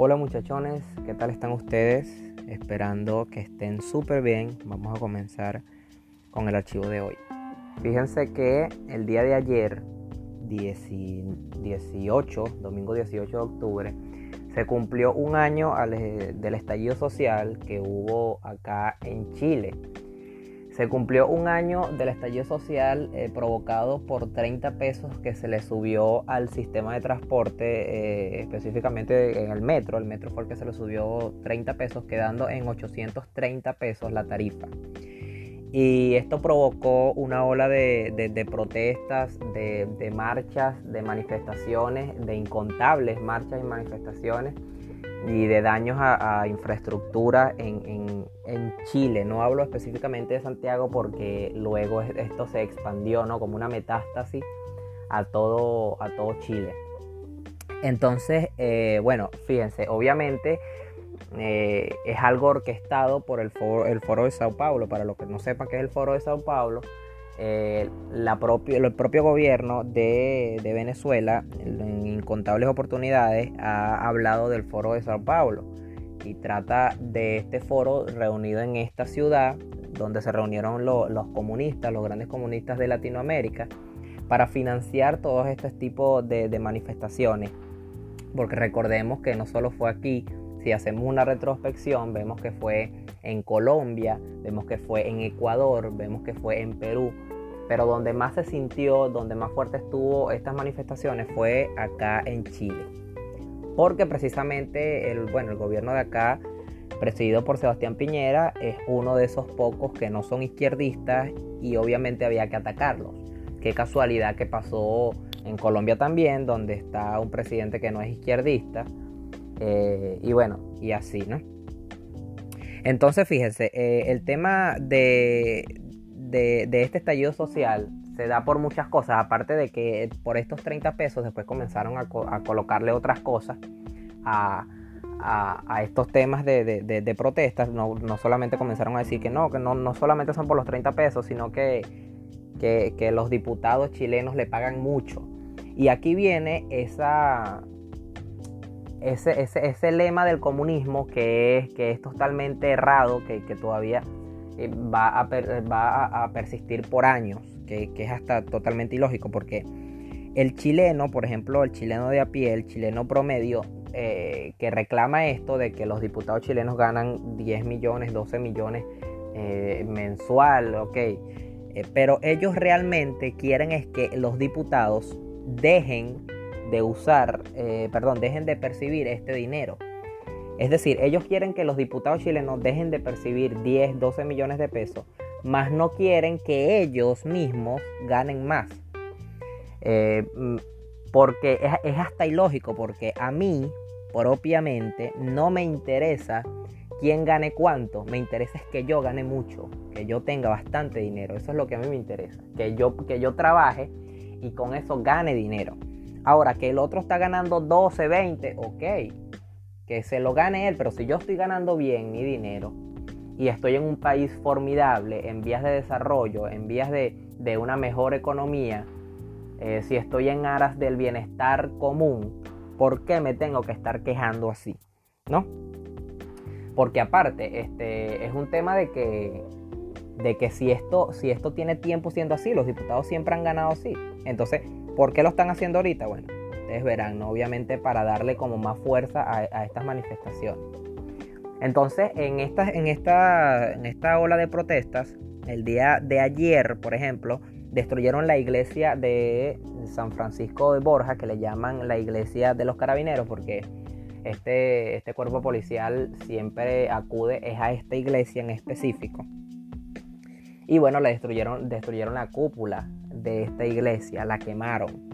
Hola muchachones, ¿qué tal están ustedes? Esperando que estén súper bien. Vamos a comenzar con el archivo de hoy. Fíjense que el día de ayer, 18, domingo 18 de octubre, se cumplió un año del estallido social que hubo acá en Chile. Se cumplió un año del estallido social eh, provocado por 30 pesos que se le subió al sistema de transporte, eh, específicamente en el metro. El metro fue el que se le subió 30 pesos, quedando en 830 pesos la tarifa. Y esto provocó una ola de, protestas, de marchas, de manifestaciones, de incontables marchas y manifestaciones y de daños a, infraestructura en, Chile. No hablo específicamente de Santiago porque luego esto se expandió ¿no? como una metástasis a todo, a todo Chile. Entonces, eh, bueno, fíjense, obviamente eh, es algo orquestado por el foro, el foro de Sao Paulo. Para los que no sepan qué es el Foro de Sao Paulo, eh, la el propio gobierno de, Venezuela en incontables oportunidades ha hablado del foro de Sao Paulo y trata de este foro reunido en esta ciudad donde se reunieron los comunistas, los grandes comunistas de Latinoamérica para financiar todos estos tipos de, de manifestaciones. Porque recordemos que no solo fue aquí, si hacemos una retrospección, vemos que fue en Colombia, vemos que fue en Ecuador, vemos que fue en Perú, pero donde más se sintió, donde más fuerte estuvo estas manifestaciones fue acá en Chile. Porque precisamente el, bueno, el gobierno de acá, presidido por Sebastián Piñera, es uno de esos pocos que no son izquierdistas y obviamente había que atacarlos. Qué casualidad que pasó en Colombia también, donde está un presidente que no es izquierdista. Eh, y bueno, y así, ¿no? Entonces, fíjense, eh, el tema de, de, este estallido social se da por muchas cosas, aparte de que por estos 30 pesos después comenzaron a, colocarle otras cosas a, estos temas de, protestas, no, solamente comenzaron a decir que no, que no, no solamente son por los 30 pesos, sino que, que, los diputados chilenos le pagan mucho. Y aquí viene esa, ese, ese, lema del comunismo que es, que es totalmente errado, que, que todavía eh, va, a va a, persistir por años, que, es hasta totalmente ilógico, porque el chileno, por ejemplo, el chileno de a pie, el chileno promedio, eh, que reclama esto de que los diputados chilenos ganan 10 millones, 12 millones eh, mensual, ok, pero ellos realmente quieren es que los diputados dejen de usar, perdón, dejen de percibir este dinero. Es decir, ellos quieren que los diputados chilenos dejen de percibir 10, 12 millones de pesos, mas no quieren que ellos mismos ganen más. Eh, mm, porque es, hasta ilógico, porque a mí, propiamente, no me interesa quién gane cuánto, me interesa es que yo gane mucho, que yo tenga bastante dinero, eso es lo que a mí me interesa, que yo, que yo trabaje y con eso gane dinero. Ahora, que el otro está ganando 12, 20, ok, que se lo gane él, pero si yo estoy ganando bien mi dinero y estoy en un país formidable, en vías de desarrollo, en vías de, una mejor economía, eh, si estoy en aras del bienestar común, ¿por qué me tengo que estar quejando así? ¿No? Porque aparte, este, es un tema de que, de que si, esto, si esto tiene tiempo siendo así, los diputados siempre han ganado así. Entonces, ¿por qué lo están haciendo ahorita? Bueno, ustedes verán, obviamente para darle como más fuerza a, estas manifestaciones. Entonces, en esta, ola de protestas, el día de ayer, por ejemplo, destruyeron la iglesia de San Francisco de Borja, que le llaman la iglesia de los carabineros, porque este, este cuerpo policial siempre acude es a esta iglesia en específico. Y bueno, le destruyeron, destruyeron la cúpula de esta iglesia, la quemaron.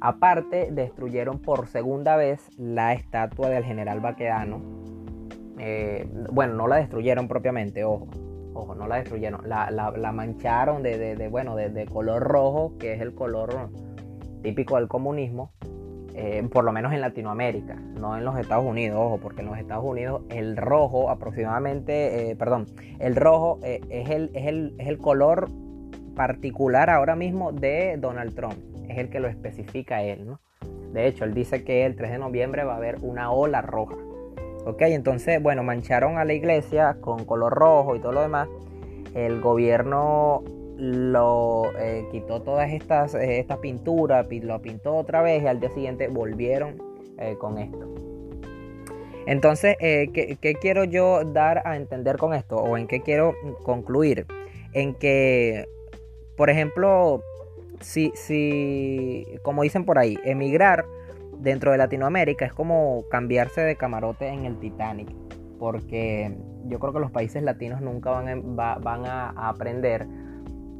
Aparte, destruyeron por segunda vez la estatua del general Baquedano. Eh, bueno, no la destruyeron propiamente, ojo. Ojo, no la destruyeron. La, mancharon de, bueno, de, color rojo, que es el color típico del comunismo. Eh, por lo menos en Latinoamérica, no en los Estados Unidos, ojo, porque en los Estados Unidos el rojo aproximadamente, eh, perdón, el rojo es, el, es, el, es el color particular ahora mismo de Donald Trump es el que lo especifica él, ¿no? De hecho, él dice que el 3 de noviembre va a haber una ola roja. Ok, entonces, bueno, mancharon a la iglesia con color rojo y todo lo demás. El gobierno lo eh, quitó todas estas, eh, pinturas, lo pintó otra vez y al día siguiente volvieron eh, con esto. Entonces, ¿qué, ¿qué, quiero yo dar a entender con esto? ¿O en qué quiero concluir? En que, por ejemplo, si, si, como dicen por ahí, emigrar dentro de Latinoamérica es como cambiarse de camarote en el Titanic, porque yo creo que los países latinos nunca van a, aprender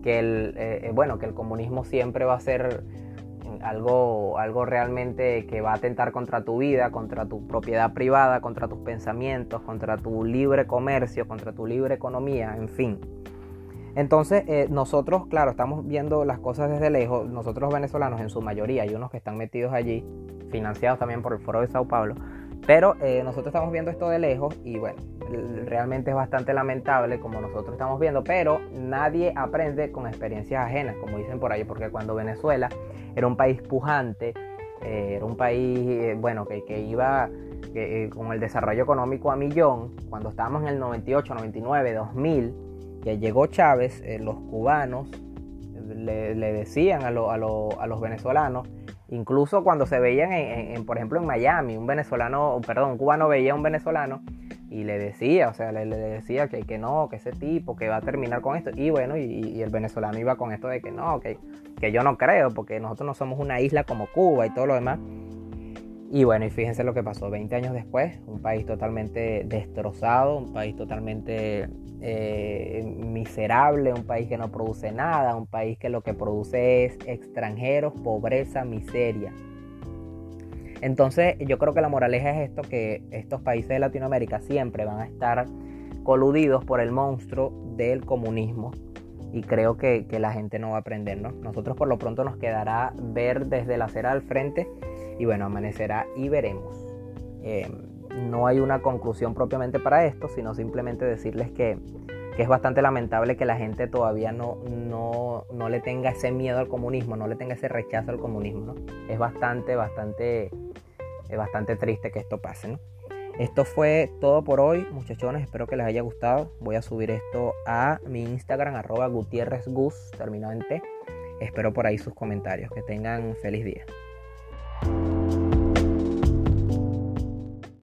que el, eh, eh, bueno, que el comunismo siempre va a ser algo, algo realmente que va a atentar contra tu vida, contra tu propiedad privada, contra tus pensamientos, contra tu libre comercio, contra tu libre economía, en fin. Entonces, eh, nosotros, claro, estamos viendo las cosas desde lejos, nosotros los venezolanos en su mayoría, hay unos que están metidos allí, financiados también por el Foro de Sao Paulo, pero eh, nosotros estamos viendo esto de lejos y bueno, realmente es bastante lamentable como nosotros estamos viendo, pero nadie aprende con experiencias ajenas, como dicen por ahí, porque cuando Venezuela era un país pujante, eh, era un país, bueno, que, que iba con el desarrollo económico a millón, cuando estábamos en el 98, 99, 2000, que llegó Chávez, eh, los cubanos le, decían a, los venezolanos, incluso cuando se veían, en, por ejemplo, en Miami, un venezolano, perdón, un cubano veía a un venezolano y le decía, o sea, le, decía que, que, no, que ese tipo, que va a terminar con esto. Y bueno, y, el venezolano iba con esto de que no, que, que yo no creo, porque nosotros no somos una isla como Cuba y todo lo demás. Y bueno, y fíjense lo que pasó 20 años después, un país totalmente destrozado, un país totalmente eh, miserable, un país que no produce nada, un país que lo que produce es extranjeros, pobreza, miseria. Entonces yo creo que la moraleja es esto, que estos países de Latinoamérica siempre van a estar coludidos por el monstruo del comunismo y creo que, la gente no va a aprender, ¿no? Nosotros por lo pronto nos quedará ver desde la acera al frente y bueno, amanecerá y veremos. Em, no hay una conclusión propiamente para esto, sino simplemente decirles que, es bastante lamentable que la gente todavía no, no, le tenga ese miedo al comunismo, no le tenga ese rechazo al comunismo. ¿no? Es bastante, bastante, es bastante triste que esto pase. ¿no? Esto fue todo por hoy, muchachones. Espero que les haya gustado. Voy a subir esto a mi Instagram, arroba Gutiérrez terminado en T. Espero por ahí sus comentarios. Que tengan feliz día.